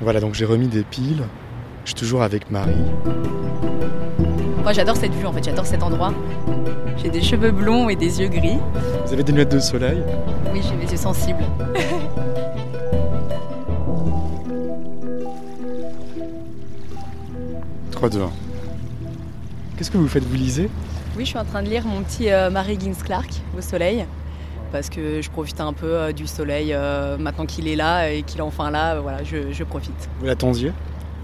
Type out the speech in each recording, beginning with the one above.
Voilà, donc j'ai remis des piles. Je suis toujours avec Marie. Moi j'adore cette vue en fait, j'adore cet endroit. J'ai des cheveux blonds et des yeux gris. Vous avez des lunettes de soleil? Oui, j'ai mes yeux sensibles. 3, 2, 1. Qu'est-ce que vous faites? Vous lisez? Oui, je suis en train de lire mon petit euh, Marie Gins Clark au soleil. Parce que je profite un peu euh, du soleil euh, maintenant qu'il est là et qu'il est enfin là. euh, voilà, je, je profite. Vous l'attendiez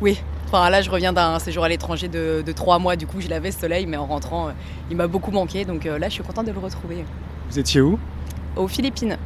Oui. Enfin là, je reviens d'un séjour à l'étranger de, de trois mois. Du coup, je l'avais ce soleil, mais en rentrant, il m'a beaucoup manqué. Donc là, je suis contente de le retrouver. Vous étiez où? Aux Philippines.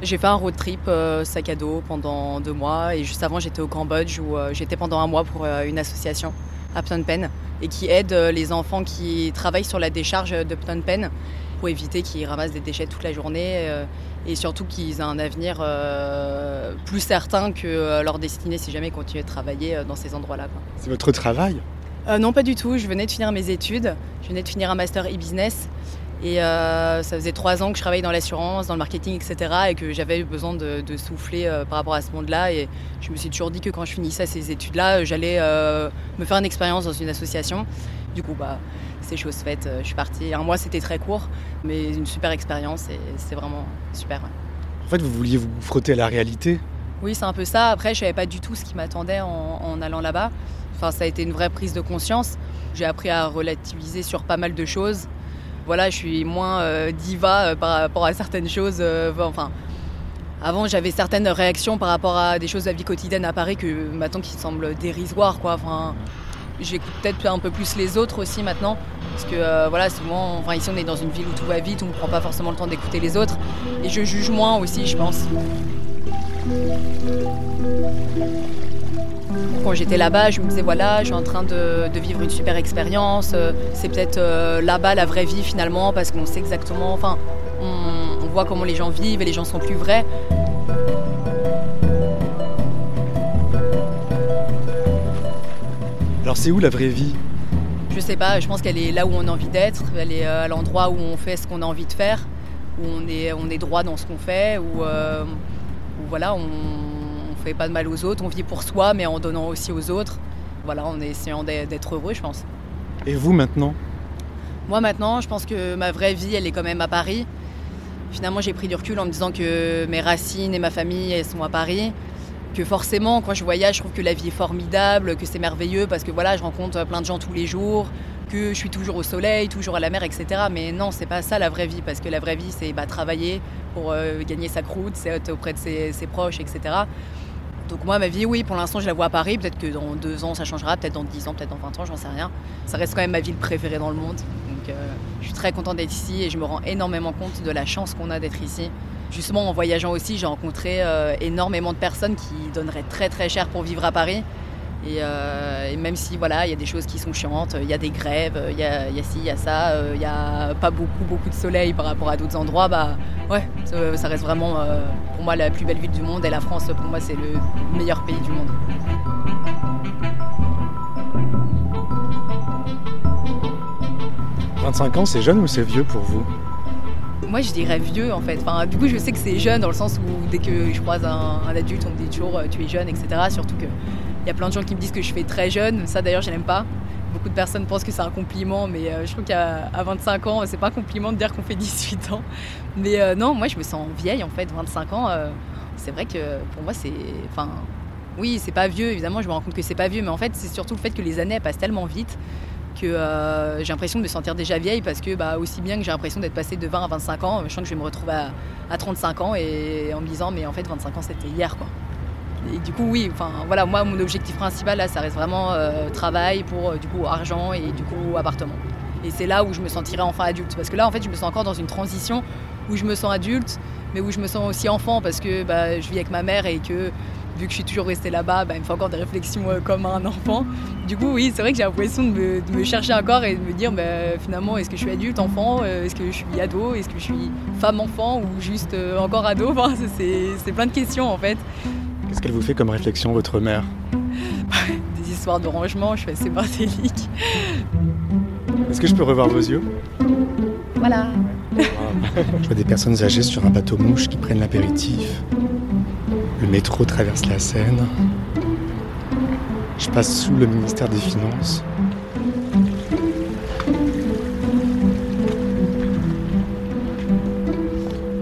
J'ai fait un road trip euh, sac à dos pendant deux mois et juste avant j'étais au Cambodge où euh, j'étais pendant un mois pour euh, une association à Phnom Penh et qui aide les enfants qui travaillent sur la décharge de Phnom Penh pour éviter qu'ils ramassent des déchets toute la journée euh, et surtout qu'ils aient un avenir euh, plus certain que euh, leur destinée si jamais ils continuent de travailler dans ces endroits-là. C'est votre travail? Euh, non, pas du tout. Je venais de finir mes études. Je venais de finir un master e-business. Et euh, ça faisait trois ans que je travaillais dans l'assurance, dans le marketing, etc. Et que j'avais besoin de, de souffler euh, par rapport à ce monde-là. Et je me suis toujours dit que quand je finissais ces études-là, j'allais euh, me faire une expérience dans une association. Du coup, bah, c'est chose faite. Je suis partie. Un mois, c'était très court, mais une super expérience et c'est vraiment super. ouais. En fait, vous vouliez vous frotter à la réalité Oui, c'est un peu ça. Après, je savais pas du tout ce qui m'attendait en, en allant là-bas. Enfin, ça a été une vraie prise de conscience. J'ai appris à relativiser sur pas mal de choses. Voilà, je suis moins euh, diva euh, par rapport à certaines choses. euh, enfin, avant, j'avais certaines réactions par rapport à des choses de la vie quotidienne à Paris que maintenant qui semblent dérisoires, quoi. Enfin, j'écoute peut-être un peu plus les autres aussi maintenant, parce que euh, voilà, souvent, enfin ici on est dans une ville où tout va vite, on ne prend pas forcément le temps d'écouter les autres, et je juge moins aussi, je pense. Quand j'étais là-bas, je me disais voilà, je suis en train de, vivre une super expérience. euh, C'est peut-être euh, là-bas la vraie vie finalement, parce qu'on sait exactement, enfin, on voit comment les gens vivent et les gens sont plus vrais. Alors c'est où la vraie vie? Je sais pas, je pense qu'elle est là où on a envie d'être, elle est euh, à l'endroit où on fait ce qu'on a envie de faire, où on est, on est droit dans ce qu'on fait, où, euh, où voilà, on, on fait pas de mal aux autres, on vit pour soi, mais en donnant aussi aux autres. Voilà, en essayant d'être d'être heureux, je pense. Et vous maintenant? Moi maintenant, je pense que ma vraie vie, elle est quand même à Paris. Finalement, j'ai pris du recul en me disant que mes racines et ma famille, elles sont à Paris. Que forcément, quand je voyage, je trouve que la vie est formidable, que c'est merveilleux parce que voilà, je rencontre plein de gens tous les jours, que je suis toujours au soleil, toujours à la mer, etc. Mais non, c'est pas ça la vraie vie parce que la vraie vie, c'est bah, travailler pour euh, gagner sa croûte, c'est être auprès de ses, proches, etc. Donc moi, ma vie, oui, pour l'instant, je la vois à Paris. Peut-être que dans deux ans, ça changera. Peut-être dans dix ans, peut-être dans 20 ans, j'en sais rien. Ça reste quand même ma ville préférée dans le monde. Donc euh, je suis très contente d'être ici et je me rends énormément compte de la chance qu'on a d'être ici. Justement, en voyageant aussi, j'ai rencontré euh, énormément de personnes qui donneraient très très cher pour vivre à Paris. Et, euh, et même si voilà, il y a des choses qui sont chiantes, il y a des grèves, il y a, ci, il y a ça, euh, il y a pas beaucoup beaucoup de soleil par rapport à d'autres endroits, bah ouais, ça, reste vraiment pour moi la plus belle ville du monde et la France pour moi c'est le meilleur pays du monde. « 25 ans, c'est jeune ou c'est vieux pour vous? Moi, je dirais vieux en fait. Du coup, je sais que c'est jeune dans le sens où dès que je croise un, adulte, on me dit toujours euh, tu es jeune, etc. Surtout que il y a plein de gens qui me disent que je fais très jeune. Ça, d'ailleurs, je n'aime pas. Beaucoup de personnes pensent que c'est un compliment, mais euh, je trouve qu'à à 25 ans, c'est pas un compliment de dire qu'on fait 18 ans. Mais euh, non, moi, je me sens vieille en fait. 25 ans, c'est vrai que pour moi, c'est. Enfin, oui, c'est pas vieux. Évidemment, je me rends compte que c'est pas vieux, mais en fait, c'est surtout le fait que les années passent tellement vite que euh, j'ai l'impression de me sentir déjà vieille parce que bah, aussi bien que j'ai l'impression d'être passée de 20 à 25 ans, je sens que je vais me retrouver à, à 35 ans et en me disant mais en fait 25 ans c'était hier quoi. Et du coup oui, enfin voilà moi mon objectif principal là ça reste vraiment euh, travail pour euh, du coup argent et du coup appartement. Et c'est là où je me sentirai enfin adulte parce que là en fait je me sens encore dans une transition où je me sens adulte mais où je me sens aussi enfant parce que bah, je vis avec ma mère et que vu que je suis toujours restée là-bas, bah, il me fait encore des réflexions euh, comme un enfant. Du coup, oui, c'est vrai que j'ai l'impression de me, de me chercher encore et de me dire bah, finalement, est-ce que je suis adulte, enfant euh, Est-ce que je suis ado Est-ce que je suis femme-enfant ou juste euh, encore ado? Enfin, c'est, c'est plein de questions en fait. Qu'est-ce qu'elle vous fait comme réflexion, votre mère? Des histoires de rangement, je suis assez bordélique. Est-ce que je peux revoir vos yeux? Voilà. Je vois des personnes âgées sur un bateau mouche qui prennent l'apéritif. Le métro traverse la Seine. Je passe sous le ministère des Finances.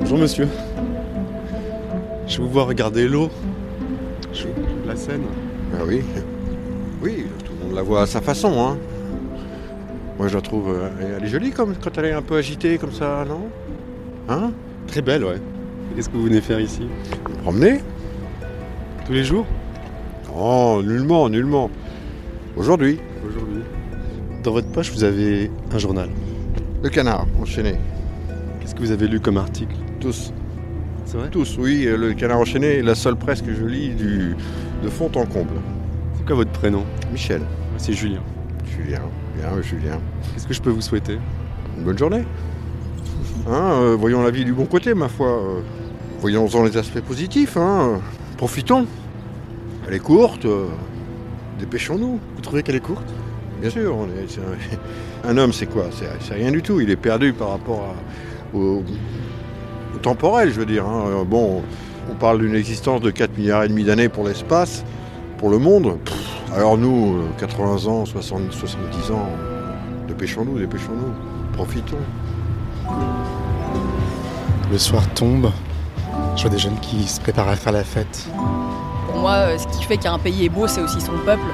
Bonjour monsieur. Je vous vois regarder l'eau. Je la Seine. Ah oui. Oui, tout le monde la voit à sa façon, hein. Moi, je la trouve. euh, elle est jolie comme quand elle est un peu agitée comme ça, non? Hein? Très belle, ouais. Qu'est-ce que vous venez faire ici? Promener Tous les jours Oh, nullement, nullement. Aujourd'hui, Aujourd'hui. Dans votre poche, vous avez un journal. le canard enchaîné. Qu'est-ce que vous avez lu comme article Tous, C'est vrai tous, oui. Le canard enchaîné est la seule presse que je lis du, de fond en comble. C'est quoi votre prénom Michel. C'est Julien. Julien. Bien, Julien. Qu'est-ce que je peux vous souhaiter Une bonne journée. Hein, euh, voyons la vie du bon côté, ma foi. euh, Voyons-en les aspects positifs. Hein. Profitons. Elle est courte. euh, Dépêchons-nous. Vous trouvez qu'elle est courte? Bien sûr. on est- c'est un, un homme, c'est quoi? C'est rien du tout. Il est perdu par rapport à- au, au temporel, je veux dire. hein. Euh, Bon, on parle d'une existence de 4 milliards et demi d'années pour l'espace, pour le monde. Pff, alors nous, euh, 80 ans, 60, 70 ans, dépêchons-nous, dépêchons-nous. Profitons. Le soir tombe. Je vois des jeunes qui se préparent à faire la fête. Pour moi, euh, ce qui fait qu'un pays est beau, c'est aussi son peuple.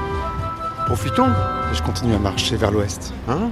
Profitons. Et je continue à marcher vers l'ouest. Hein?